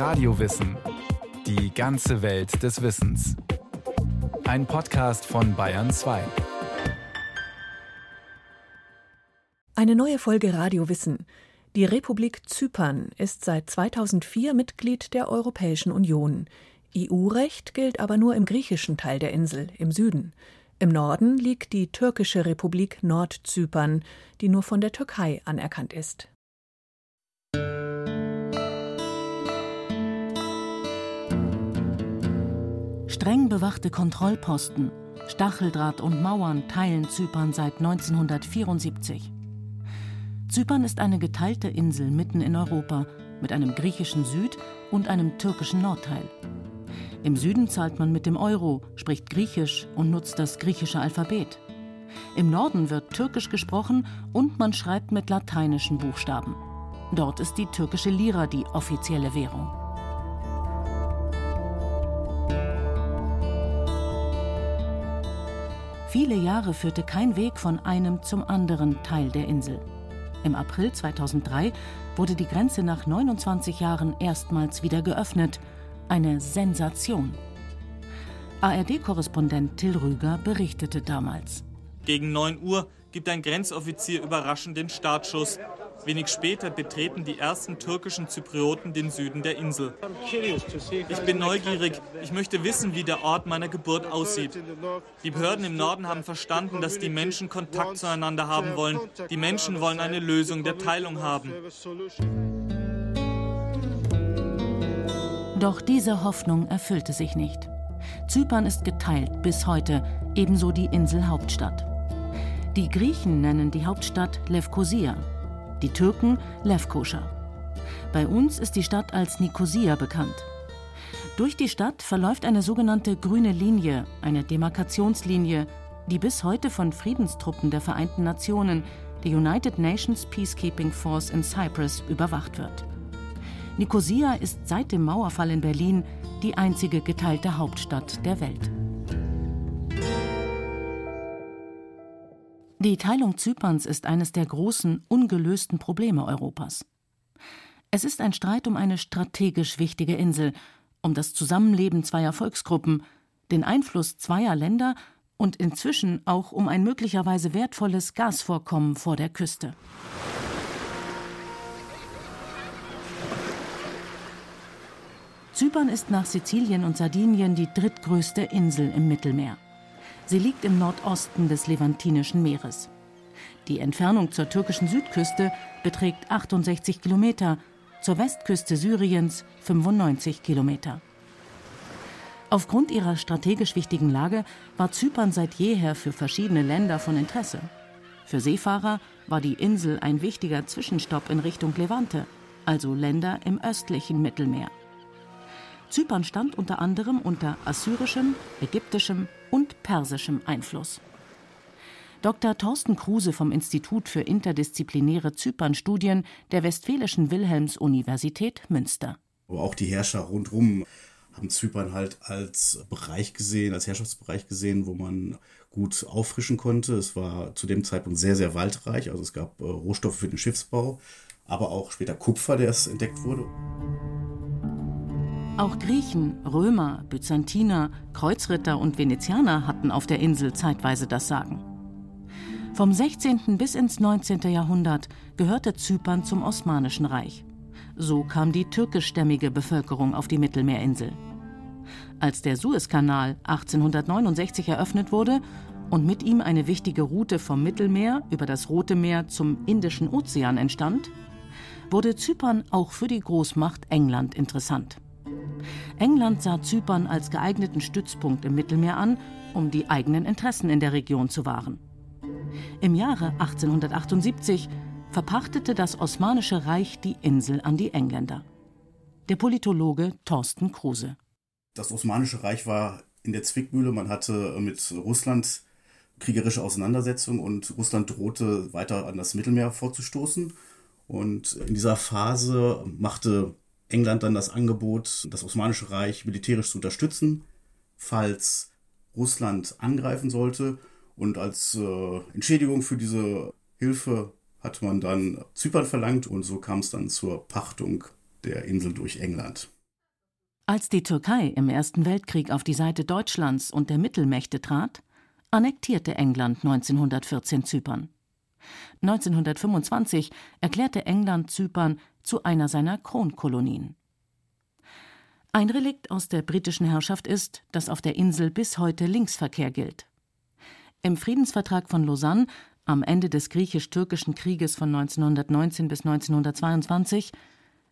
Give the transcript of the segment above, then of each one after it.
Radiowissen. Die ganze Welt des Wissens. Ein Podcast von Bayern 2. Eine neue Folge Radiowissen. Die Republik Zypern ist seit 2004 Mitglied der Europäischen Union. EU-Recht gilt aber nur im griechischen Teil der Insel, im Süden. Im Norden liegt die türkische Republik Nordzypern, die nur von der Türkei anerkannt ist. Streng bewachte Kontrollposten, Stacheldraht und Mauern teilen Zypern seit 1974. Zypern ist eine geteilte Insel mitten in Europa mit einem griechischen Süd- und einem türkischen Nordteil. Im Süden zahlt man mit dem Euro, spricht Griechisch und nutzt das griechische Alphabet. Im Norden wird Türkisch gesprochen und man schreibt mit lateinischen Buchstaben. Dort ist die türkische Lira die offizielle Währung. Viele Jahre führte kein Weg von einem zum anderen Teil der Insel. Im April 2003 wurde die Grenze nach 29 Jahren erstmals wieder geöffnet. Eine Sensation. ARD-Korrespondent Till Rüger berichtete damals. Gegen 9 Uhr gibt ein Grenzoffizier überraschend den Startschuss. Wenig später betreten die ersten türkischen Zyprioten den Süden der Insel. Ich bin neugierig. Ich möchte wissen, wie der Ort meiner Geburt aussieht. Die Behörden im Norden haben verstanden, dass die Menschen Kontakt zueinander haben wollen. Die Menschen wollen eine Lösung der Teilung haben. Doch diese Hoffnung erfüllte sich nicht. Zypern ist geteilt bis heute, ebenso die Inselhauptstadt. Die Griechen nennen die Hauptstadt Levkosia, die Türken Lefkoşa. Bei uns ist die Stadt als Nikosia bekannt. Durch die Stadt verläuft eine sogenannte grüne Linie, eine Demarkationslinie, die bis heute von Friedenstruppen der Vereinten Nationen, der United Nations Peacekeeping Force in Cyprus, überwacht wird. Nikosia ist seit dem Mauerfall in Berlin die einzige geteilte Hauptstadt der Welt. Die Teilung Zyperns ist eines der großen, ungelösten Probleme Europas. Es ist ein Streit um eine strategisch wichtige Insel, um das Zusammenleben zweier Volksgruppen, den Einfluss zweier Länder und inzwischen auch um ein möglicherweise wertvolles Gasvorkommen vor der Küste. Zypern ist nach Sizilien und Sardinien die drittgrößte Insel im Mittelmeer. Sie liegt im Nordosten des Levantinischen Meeres. Die Entfernung zur türkischen Südküste beträgt 68 Kilometer, zur Westküste Syriens 95 Kilometer. Aufgrund ihrer strategisch wichtigen Lage war Zypern seit jeher für verschiedene Länder von Interesse. Für Seefahrer war die Insel ein wichtiger Zwischenstopp in Richtung Levante, also Länder im östlichen Mittelmeer. Zypern stand unter anderem unter assyrischem, ägyptischem und persischem Einfluss. Dr. Thorsten Kruse vom Institut für interdisziplinäre Zypernstudien der Westfälischen Wilhelms-Universität Münster. Aber auch die Herrscher rundherum haben Zypern halt als Bereich gesehen, als Herrschaftsbereich gesehen, wo man gut auffrischen konnte. Es war zu dem Zeitpunkt sehr, sehr waldreich. Also es gab äh, Rohstoffe für den Schiffsbau, aber auch später Kupfer, der entdeckt wurde. Auch Griechen, Römer, Byzantiner, Kreuzritter und Venezianer hatten auf der Insel zeitweise das Sagen. Vom 16. bis ins 19. Jahrhundert gehörte Zypern zum Osmanischen Reich. So kam die türkischstämmige Bevölkerung auf die Mittelmeerinsel. Als der Suezkanal 1869 eröffnet wurde und mit ihm eine wichtige Route vom Mittelmeer über das Rote Meer zum Indischen Ozean entstand, wurde Zypern auch für die Großmacht England interessant. England sah Zypern als geeigneten Stützpunkt im Mittelmeer an, um die eigenen Interessen in der Region zu wahren. Im Jahre 1878 verpachtete das Osmanische Reich die Insel an die Engländer. Der Politologe Thorsten Kruse. Das Osmanische Reich war in der Zwickmühle. Man hatte mit Russland kriegerische Auseinandersetzungen und Russland drohte weiter an das Mittelmeer vorzustoßen. Und in dieser Phase machte England dann das Angebot, das Osmanische Reich militärisch zu unterstützen, falls Russland angreifen sollte. Und als äh, Entschädigung für diese Hilfe hat man dann Zypern verlangt und so kam es dann zur Pachtung der Insel durch England. Als die Türkei im Ersten Weltkrieg auf die Seite Deutschlands und der Mittelmächte trat, annektierte England 1914 Zypern. 1925 erklärte England Zypern zu einer seiner Kronkolonien. Ein Relikt aus der britischen Herrschaft ist, dass auf der Insel bis heute Linksverkehr gilt. Im Friedensvertrag von Lausanne am Ende des griechisch-türkischen Krieges von 1919 bis 1922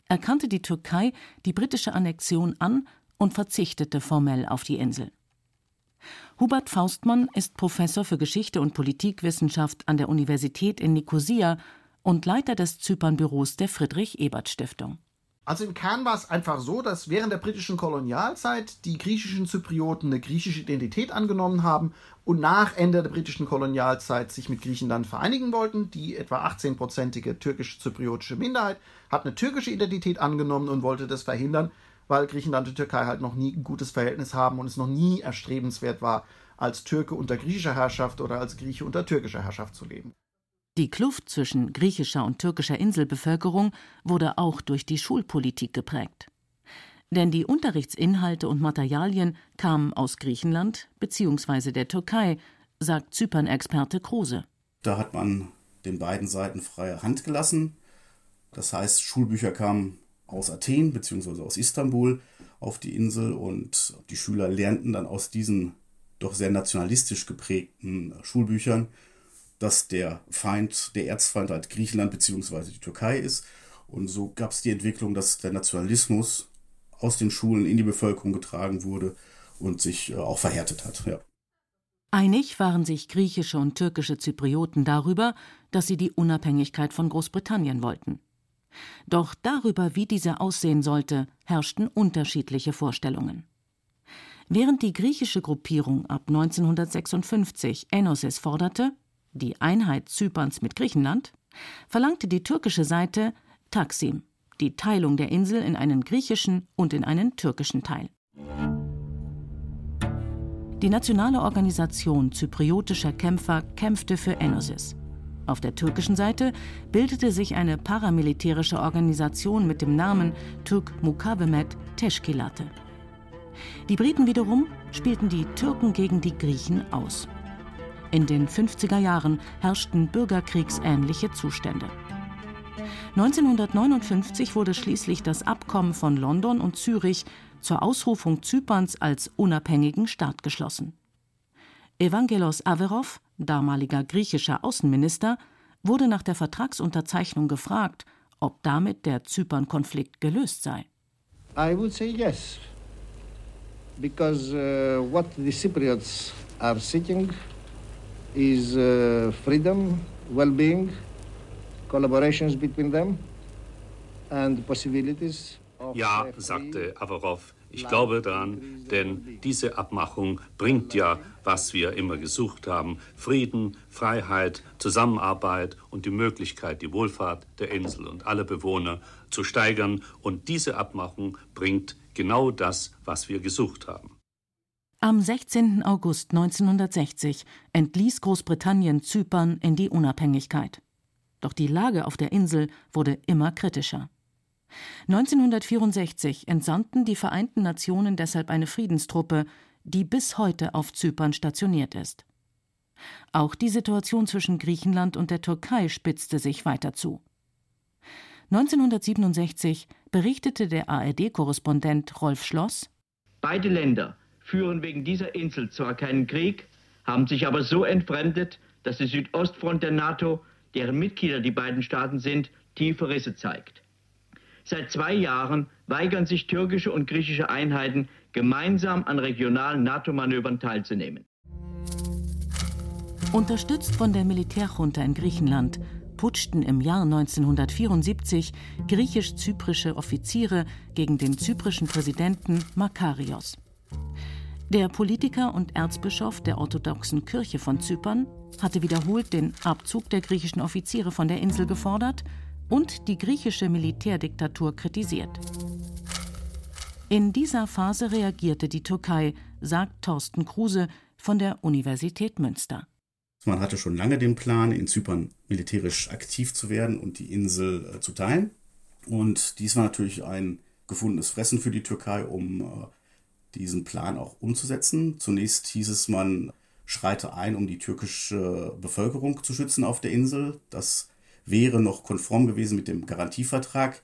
erkannte die Türkei die britische Annexion an und verzichtete formell auf die Insel. Hubert Faustmann ist Professor für Geschichte und Politikwissenschaft an der Universität in Nikosia und Leiter des Zypernbüros der Friedrich-Ebert-Stiftung. Also im Kern war es einfach so, dass während der britischen Kolonialzeit die griechischen Zyprioten eine griechische Identität angenommen haben und nach Ende der britischen Kolonialzeit sich mit Griechenland vereinigen wollten. Die etwa 18-prozentige türkisch-zypriotische Minderheit hat eine türkische Identität angenommen und wollte das verhindern, weil Griechenland und Türkei halt noch nie ein gutes Verhältnis haben und es noch nie erstrebenswert war, als Türke unter griechischer Herrschaft oder als Grieche unter türkischer Herrschaft zu leben. Die Kluft zwischen griechischer und türkischer Inselbevölkerung wurde auch durch die Schulpolitik geprägt. Denn die Unterrichtsinhalte und Materialien kamen aus Griechenland bzw. der Türkei, sagt Zypern-Experte Kruse. Da hat man den beiden Seiten freie Hand gelassen. Das heißt, Schulbücher kamen aus Athen bzw. aus Istanbul auf die Insel und die Schüler lernten dann aus diesen doch sehr nationalistisch geprägten Schulbüchern dass der Feind, der Erzfeind halt Griechenland bzw. die Türkei ist. Und so gab es die Entwicklung, dass der Nationalismus aus den Schulen in die Bevölkerung getragen wurde und sich äh, auch verhärtet hat. Ja. Einig waren sich griechische und türkische Zyprioten darüber, dass sie die Unabhängigkeit von Großbritannien wollten. Doch darüber, wie diese aussehen sollte, herrschten unterschiedliche Vorstellungen. Während die griechische Gruppierung ab 1956 Enosis forderte, die Einheit Zyperns mit Griechenland, verlangte die türkische Seite Taksim, die Teilung der Insel in einen griechischen und in einen türkischen Teil. Die nationale Organisation zypriotischer Kämpfer kämpfte für Enosis. Auf der türkischen Seite bildete sich eine paramilitärische Organisation mit dem Namen Türk Mukavemet Teşkilatı. Die Briten wiederum spielten die Türken gegen die Griechen aus. In den 50er Jahren herrschten bürgerkriegsähnliche Zustände. 1959 wurde schließlich das Abkommen von London und Zürich zur Ausrufung Zyperns als unabhängigen Staat geschlossen. Evangelos Averov, damaliger griechischer Außenminister, wurde nach der Vertragsunterzeichnung gefragt, ob damit der Zypern-Konflikt gelöst sei. I would say yes, because uh, what the Cypriots are seeking is uh, freedom, well-being, collaborations between them and possibilities. Ja, sagte Avarov, ich glaube daran, denn diese Abmachung bringt ja, was wir immer gesucht haben, Frieden, Freiheit, Zusammenarbeit und die Möglichkeit, die Wohlfahrt der Insel und aller Bewohner zu steigern. Und diese Abmachung bringt genau das, was wir gesucht haben. Am 16. August 1960 entließ Großbritannien Zypern in die Unabhängigkeit. Doch die Lage auf der Insel wurde immer kritischer. 1964 entsandten die Vereinten Nationen deshalb eine Friedenstruppe, die bis heute auf Zypern stationiert ist. Auch die Situation zwischen Griechenland und der Türkei spitzte sich weiter zu. 1967 berichtete der ARD-Korrespondent Rolf Schloss: Beide Länder führen wegen dieser Insel zwar keinen Krieg, haben sich aber so entfremdet, dass die Südostfront der NATO, deren Mitglieder die beiden Staaten sind, tiefe Risse zeigt. Seit zwei Jahren weigern sich türkische und griechische Einheiten, gemeinsam an regionalen NATO-Manövern teilzunehmen. Unterstützt von der Militärjunta in Griechenland putschten im Jahr 1974 griechisch-zyprische Offiziere gegen den zyprischen Präsidenten Makarios. Der Politiker und Erzbischof der orthodoxen Kirche von Zypern hatte wiederholt den Abzug der griechischen Offiziere von der Insel gefordert und die griechische Militärdiktatur kritisiert. In dieser Phase reagierte die Türkei, sagt Thorsten Kruse von der Universität Münster. Man hatte schon lange den Plan, in Zypern militärisch aktiv zu werden und die Insel äh, zu teilen. Und dies war natürlich ein gefundenes Fressen für die Türkei, um äh, diesen Plan auch umzusetzen. Zunächst hieß es, man schreite ein, um die türkische Bevölkerung zu schützen auf der Insel. Das wäre noch konform gewesen mit dem Garantievertrag,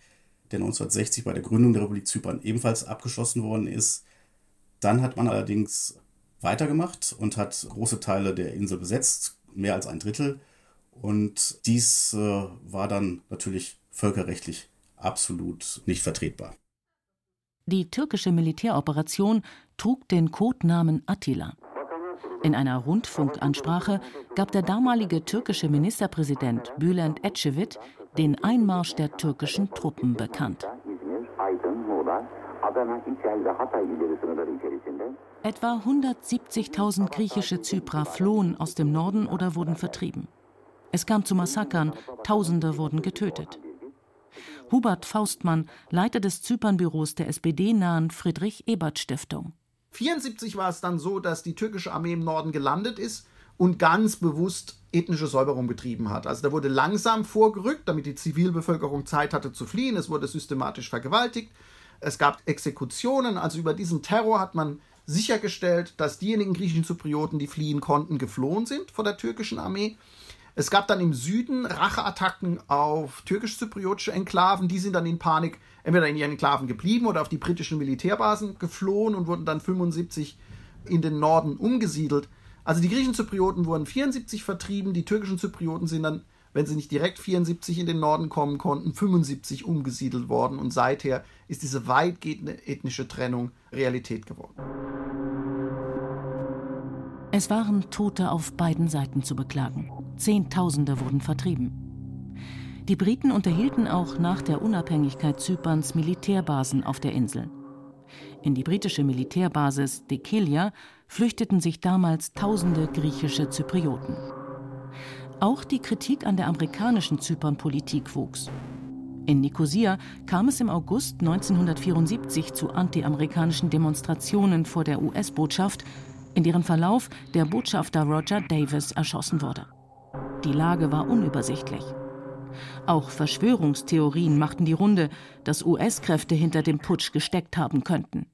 der 1960 bei der Gründung der Republik Zypern ebenfalls abgeschlossen worden ist. Dann hat man allerdings weitergemacht und hat große Teile der Insel besetzt, mehr als ein Drittel. Und dies äh, war dann natürlich völkerrechtlich absolut nicht vertretbar. Die türkische Militäroperation trug den Codenamen Attila. In einer Rundfunkansprache gab der damalige türkische Ministerpräsident Bülent Ecevit den Einmarsch der türkischen Truppen bekannt. Etwa 170.000 griechische Zyprer flohen aus dem Norden oder wurden vertrieben. Es kam zu Massakern, Tausende wurden getötet. Hubert Faustmann, Leiter des Zypernbüros der SPD-nahen Friedrich-Ebert-Stiftung. 1974 war es dann so, dass die türkische Armee im Norden gelandet ist und ganz bewusst ethnische Säuberung betrieben hat. Also da wurde langsam vorgerückt, damit die Zivilbevölkerung Zeit hatte zu fliehen. Es wurde systematisch vergewaltigt. Es gab Exekutionen. Also über diesen Terror hat man sichergestellt, dass diejenigen griechischen Zyprioten, die fliehen konnten, geflohen sind vor der türkischen Armee. Es gab dann im Süden Racheattacken auf türkisch-zypriotische Enklaven. Die sind dann in Panik entweder in ihren Enklaven geblieben oder auf die britischen Militärbasen geflohen und wurden dann 75 in den Norden umgesiedelt. Also die griechischen Zyprioten wurden 74 vertrieben, die türkischen Zyprioten sind dann, wenn sie nicht direkt 74 in den Norden kommen konnten, 75 umgesiedelt worden und seither ist diese weitgehende ethnische Trennung Realität geworden. Es waren Tote auf beiden Seiten zu beklagen. Zehntausende wurden vertrieben. Die Briten unterhielten auch nach der Unabhängigkeit Zyperns Militärbasen auf der Insel. In die britische Militärbasis Dekelia flüchteten sich damals tausende griechische Zyprioten. Auch die Kritik an der amerikanischen Zypernpolitik wuchs. In Nikosia kam es im August 1974 zu antiamerikanischen Demonstrationen vor der US-Botschaft, in deren Verlauf der Botschafter Roger Davis erschossen wurde. Die Lage war unübersichtlich. Auch Verschwörungstheorien machten die Runde, dass US-Kräfte hinter dem Putsch gesteckt haben könnten.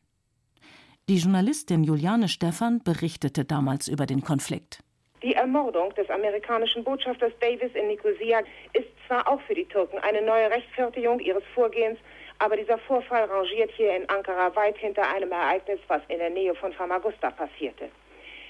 Die Journalistin Juliane Stephan berichtete damals über den Konflikt. Die Ermordung des amerikanischen Botschafters Davis in Nicosia ist zwar auch für die Türken eine neue Rechtfertigung ihres Vorgehens, aber dieser Vorfall rangiert hier in Ankara weit hinter einem Ereignis, was in der Nähe von Famagusta passierte.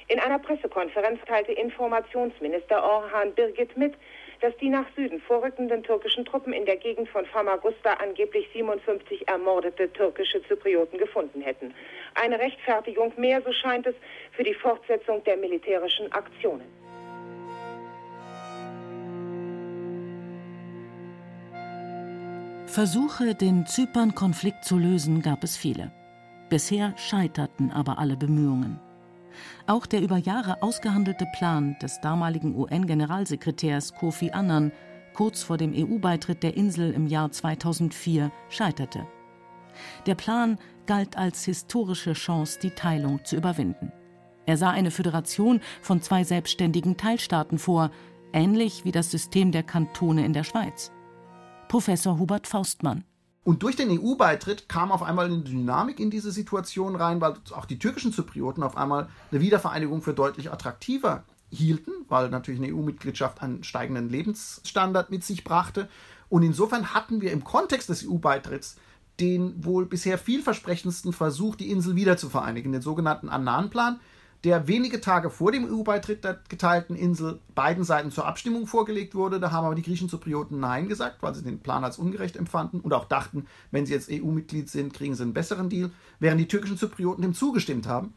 In einer Pressekonferenz teilte Informationsminister Orhan Birgit mit, dass die nach Süden vorrückenden türkischen Truppen in der Gegend von Famagusta angeblich 57 ermordete türkische Zyprioten gefunden hätten. Eine Rechtfertigung mehr, so scheint es, für die Fortsetzung der militärischen Aktionen. Versuche, den Zypern-Konflikt zu lösen, gab es viele. Bisher scheiterten aber alle Bemühungen. Auch der über Jahre ausgehandelte Plan des damaligen UN-Generalsekretärs Kofi Annan kurz vor dem EU-Beitritt der Insel im Jahr 2004 scheiterte. Der Plan galt als historische Chance, die Teilung zu überwinden. Er sah eine Föderation von zwei selbstständigen Teilstaaten vor, ähnlich wie das System der Kantone in der Schweiz. Professor Hubert Faustmann. Und durch den EU-Beitritt kam auf einmal eine Dynamik in diese Situation rein, weil auch die türkischen Zyprioten auf einmal eine Wiedervereinigung für deutlich attraktiver hielten, weil natürlich eine EU-Mitgliedschaft einen steigenden Lebensstandard mit sich brachte. Und insofern hatten wir im Kontext des EU-Beitritts den wohl bisher vielversprechendsten Versuch, die Insel wieder zu vereinigen, den sogenannten Annan-Plan, der wenige Tage vor dem EU-Beitritt der geteilten Insel beiden Seiten zur Abstimmung vorgelegt wurde. Da haben aber die Griechen Zyprioten Nein gesagt, weil sie den Plan als ungerecht empfanden und auch dachten, wenn sie jetzt EU-Mitglied sind, kriegen sie einen besseren Deal, während die türkischen Zyprioten dem zugestimmt haben.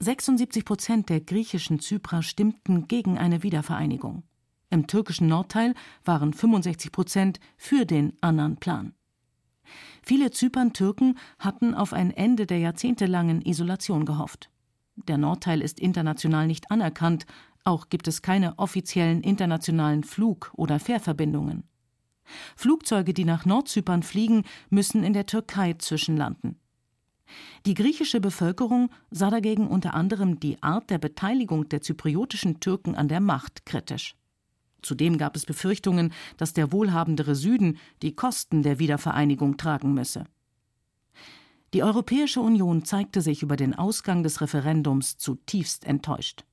76 Prozent der griechischen Zyprer stimmten gegen eine Wiedervereinigung. Im türkischen Nordteil waren 65 Prozent für den Annan-Plan. Viele Zypern-Türken hatten auf ein Ende der jahrzehntelangen Isolation gehofft. Der Nordteil ist international nicht anerkannt, auch gibt es keine offiziellen internationalen Flug- oder Fährverbindungen. Flugzeuge, die nach Nordzypern fliegen, müssen in der Türkei zwischenlanden. Die griechische Bevölkerung sah dagegen unter anderem die Art der Beteiligung der zypriotischen Türken an der Macht kritisch. Zudem gab es Befürchtungen, dass der wohlhabendere Süden die Kosten der Wiedervereinigung tragen müsse. Die Europäische Union zeigte sich über den Ausgang des Referendums zutiefst enttäuscht.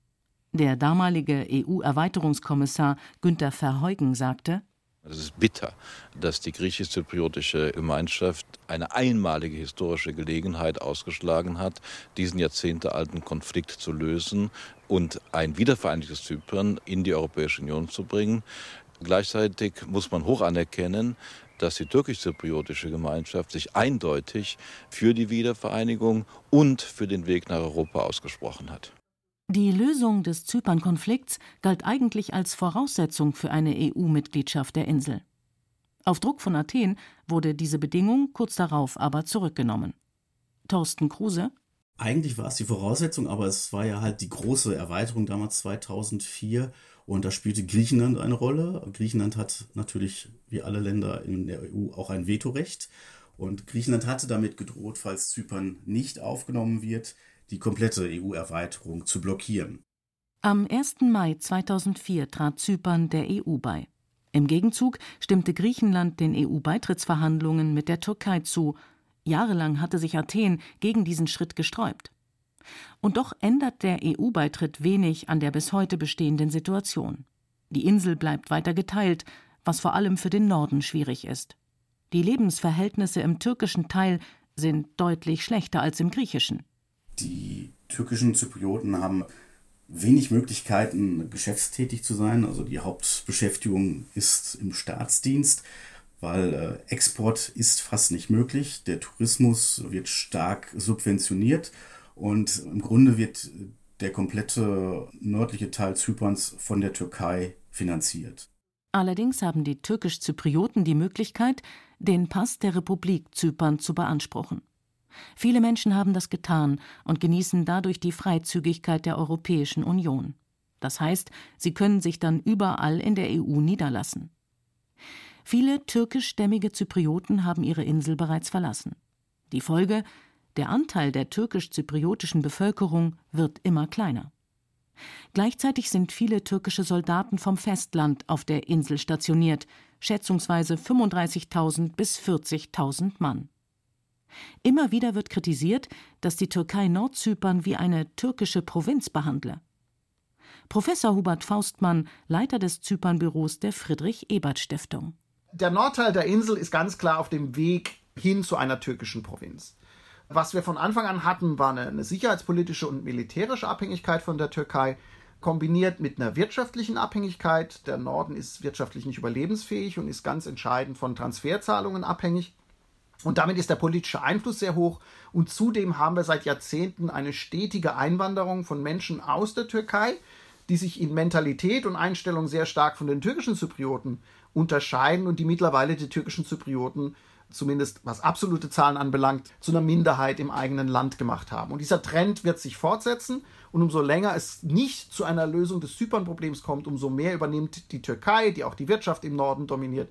Der damalige EU-Erweiterungskommissar Günter Verheugen sagte: Es ist bitter, dass die griechisch-zypriotische Gemeinschaft eine einmalige historische Gelegenheit ausgeschlagen hat, diesen jahrzehntealten Konflikt zu lösen und ein wiedervereinigtes Zypern in die Europäische Union zu bringen. Gleichzeitig muss man hoch anerkennen, dass die türkisch-zypriotische Gemeinschaft sich eindeutig für die Wiedervereinigung und für den Weg nach Europa ausgesprochen hat. Die Lösung des Zypern-Konflikts galt eigentlich als Voraussetzung für eine EU-Mitgliedschaft der Insel. Auf Druck von Athen wurde diese Bedingung kurz darauf aber zurückgenommen. Thorsten Kruse Eigentlich war es die Voraussetzung, aber es war ja halt die große Erweiterung damals 2004 und da spielte Griechenland eine Rolle. Griechenland hat natürlich wie alle Länder in der EU auch ein Vetorecht. Und Griechenland hatte damit gedroht, falls Zypern nicht aufgenommen wird, die komplette EU-Erweiterung zu blockieren. Am 1. Mai 2004 trat Zypern der EU bei. Im Gegenzug stimmte Griechenland den EU-Beitrittsverhandlungen mit der Türkei zu. Jahrelang hatte sich Athen gegen diesen Schritt gesträubt. Und doch ändert der EU-Beitritt wenig an der bis heute bestehenden Situation. Die Insel bleibt weiter geteilt, was vor allem für den Norden schwierig ist. Die Lebensverhältnisse im türkischen Teil sind deutlich schlechter als im griechischen. Die türkischen Zyprioten haben wenig Möglichkeiten, geschäftstätig zu sein. Also die Hauptbeschäftigung ist im Staatsdienst, weil äh, Export ist fast nicht möglich. Der Tourismus wird stark subventioniert und im Grunde wird der komplette nördliche Teil Zyperns von der Türkei finanziert. Allerdings haben die türkisch-Zyprioten die Möglichkeit, den Pass der Republik Zypern zu beanspruchen. Viele Menschen haben das getan und genießen dadurch die Freizügigkeit der Europäischen Union. Das heißt, sie können sich dann überall in der EU niederlassen. Viele türkischstämmige Zyprioten haben ihre Insel bereits verlassen. Die Folge der Anteil der türkisch-zypriotischen Bevölkerung wird immer kleiner. Gleichzeitig sind viele türkische Soldaten vom Festland auf der Insel stationiert, schätzungsweise 35.000 bis 40.000 Mann. Immer wieder wird kritisiert, dass die Türkei Nordzypern wie eine türkische Provinz behandle. Professor Hubert Faustmann, Leiter des Zypernbüros der Friedrich-Ebert-Stiftung. Der Nordteil der Insel ist ganz klar auf dem Weg hin zu einer türkischen Provinz. Was wir von Anfang an hatten, war eine, eine sicherheitspolitische und militärische Abhängigkeit von der Türkei, kombiniert mit einer wirtschaftlichen Abhängigkeit. Der Norden ist wirtschaftlich nicht überlebensfähig und ist ganz entscheidend von Transferzahlungen abhängig. Und damit ist der politische Einfluss sehr hoch. Und zudem haben wir seit Jahrzehnten eine stetige Einwanderung von Menschen aus der Türkei, die sich in Mentalität und Einstellung sehr stark von den türkischen Zyprioten unterscheiden und die mittlerweile die türkischen Zyprioten zumindest was absolute Zahlen anbelangt, zu einer Minderheit im eigenen Land gemacht haben. Und dieser Trend wird sich fortsetzen. Und umso länger es nicht zu einer Lösung des Zypern-Problems kommt, umso mehr übernimmt die Türkei, die auch die Wirtschaft im Norden dominiert,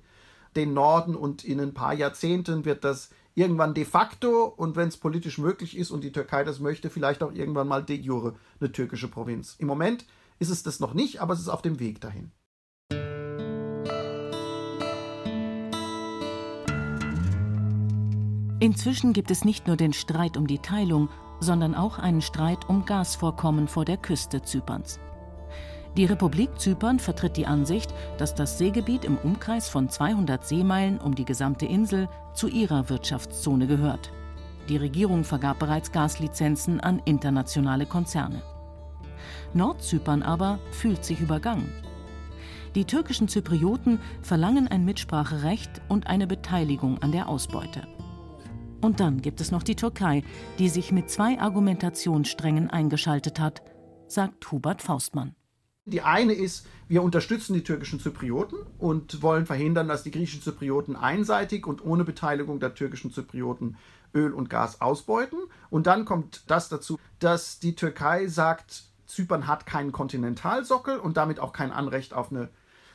den Norden. Und in ein paar Jahrzehnten wird das irgendwann de facto und wenn es politisch möglich ist und die Türkei das möchte, vielleicht auch irgendwann mal de jure eine türkische Provinz. Im Moment ist es das noch nicht, aber es ist auf dem Weg dahin. Inzwischen gibt es nicht nur den Streit um die Teilung, sondern auch einen Streit um Gasvorkommen vor der Küste Zyperns. Die Republik Zypern vertritt die Ansicht, dass das Seegebiet im Umkreis von 200 Seemeilen um die gesamte Insel zu ihrer Wirtschaftszone gehört. Die Regierung vergab bereits Gaslizenzen an internationale Konzerne. Nordzypern aber fühlt sich übergangen. Die türkischen Zyprioten verlangen ein Mitspracherecht und eine Beteiligung an der Ausbeute. Und dann gibt es noch die Türkei, die sich mit zwei Argumentationssträngen eingeschaltet hat, sagt Hubert Faustmann. Die eine ist, wir unterstützen die türkischen Zyprioten und wollen verhindern, dass die griechischen Zyprioten einseitig und ohne Beteiligung der türkischen Zyprioten Öl und Gas ausbeuten. Und dann kommt das dazu, dass die Türkei sagt, Zypern hat keinen Kontinentalsockel und damit auch kein Anrecht auf eine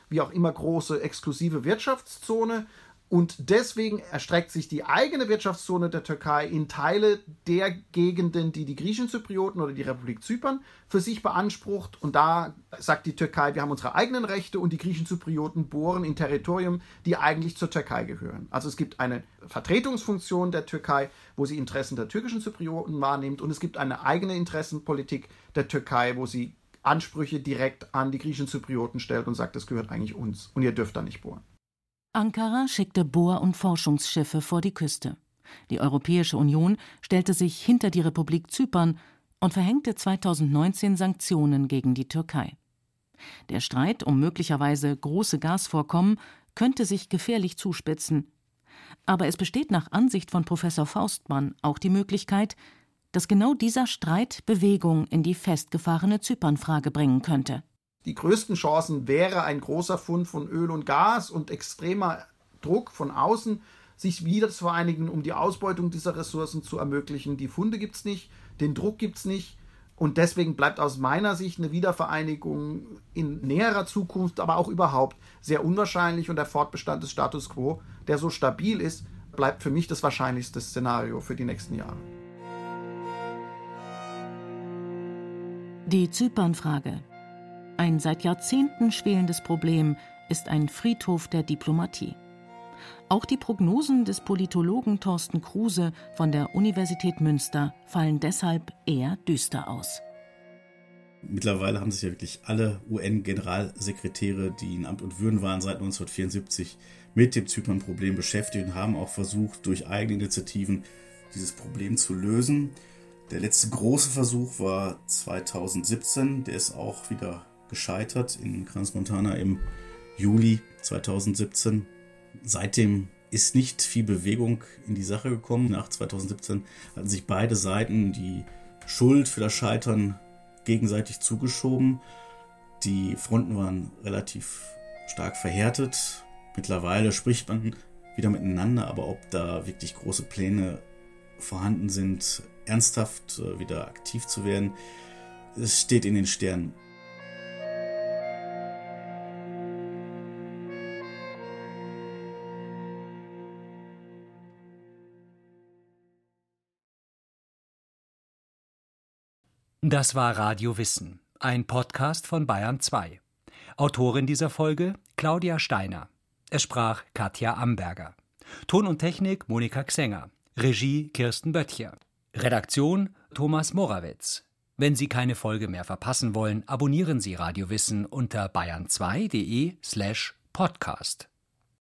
wie auch immer große exklusive Wirtschaftszone Und deswegen erstreckt sich die eigene Wirtschaftszone der Türkei in Teile der Gegenden, die die griechischen Zyprioten oder die Republik Zypern für sich beansprucht. Und da sagt die Türkei, wir haben unsere eigenen Rechte und die griechischen Zyprioten bohren in Territorium, die eigentlich zur Türkei gehören. Also es gibt eine Vertretungsfunktion der Türkei, wo sie Interessen der türkischen Zyprioten wahrnimmt. Und es gibt eine eigene Interessenpolitik der Türkei, wo sie Ansprüche direkt an die griechischen Zyprioten stellt und sagt, das gehört eigentlich uns und ihr dürft da nicht bohren. Ankara schickte Bohr- und Forschungsschiffe vor die Küste. Die Europäische Union stellte sich hinter die Republik Zypern und verhängte 2019 Sanktionen gegen die Türkei. Der Streit um möglicherweise große Gasvorkommen könnte sich gefährlich zuspitzen. Aber es besteht nach Ansicht von Professor Faustmann auch die Möglichkeit, dass genau dieser Streit Bewegung in die festgefahrene Zypernfrage bringen könnte. Die größten Chancen wäre ein großer Fund von Öl und Gas und extremer Druck von außen, sich wieder zu vereinigen, um die Ausbeutung dieser Ressourcen zu ermöglichen. Die Funde gibt es nicht, den Druck gibt es nicht. Und deswegen bleibt aus meiner Sicht eine Wiedervereinigung in näherer Zukunft, aber auch überhaupt sehr unwahrscheinlich. Und der Fortbestand des Status quo, der so stabil ist, bleibt für mich das wahrscheinlichste Szenario für die nächsten Jahre. Die Zypernfrage ein seit Jahrzehnten schwelendes Problem ist ein Friedhof der Diplomatie. Auch die Prognosen des Politologen Thorsten Kruse von der Universität Münster fallen deshalb eher düster aus. Mittlerweile haben sich ja wirklich alle UN-Generalsekretäre, die in Amt und Würden waren seit 1974, mit dem Zypern-Problem beschäftigt und haben auch versucht, durch eigene Initiativen dieses Problem zu lösen. Der letzte große Versuch war 2017, der ist auch wieder gescheitert in Crans Montana im Juli 2017. Seitdem ist nicht viel Bewegung in die Sache gekommen. Nach 2017 hatten sich beide Seiten die Schuld für das Scheitern gegenseitig zugeschoben. Die Fronten waren relativ stark verhärtet. Mittlerweile spricht man wieder miteinander, aber ob da wirklich große Pläne vorhanden sind, ernsthaft äh, wieder aktiv zu werden, es steht in den Sternen. Das war Radio Wissen, ein Podcast von Bayern 2. Autorin dieser Folge Claudia Steiner. Es sprach Katja Amberger. Ton und Technik Monika Xenger. Regie Kirsten Böttcher. Redaktion Thomas Morawitz. Wenn Sie keine Folge mehr verpassen wollen, abonnieren Sie Radio Wissen unter bayern2.de slash podcast.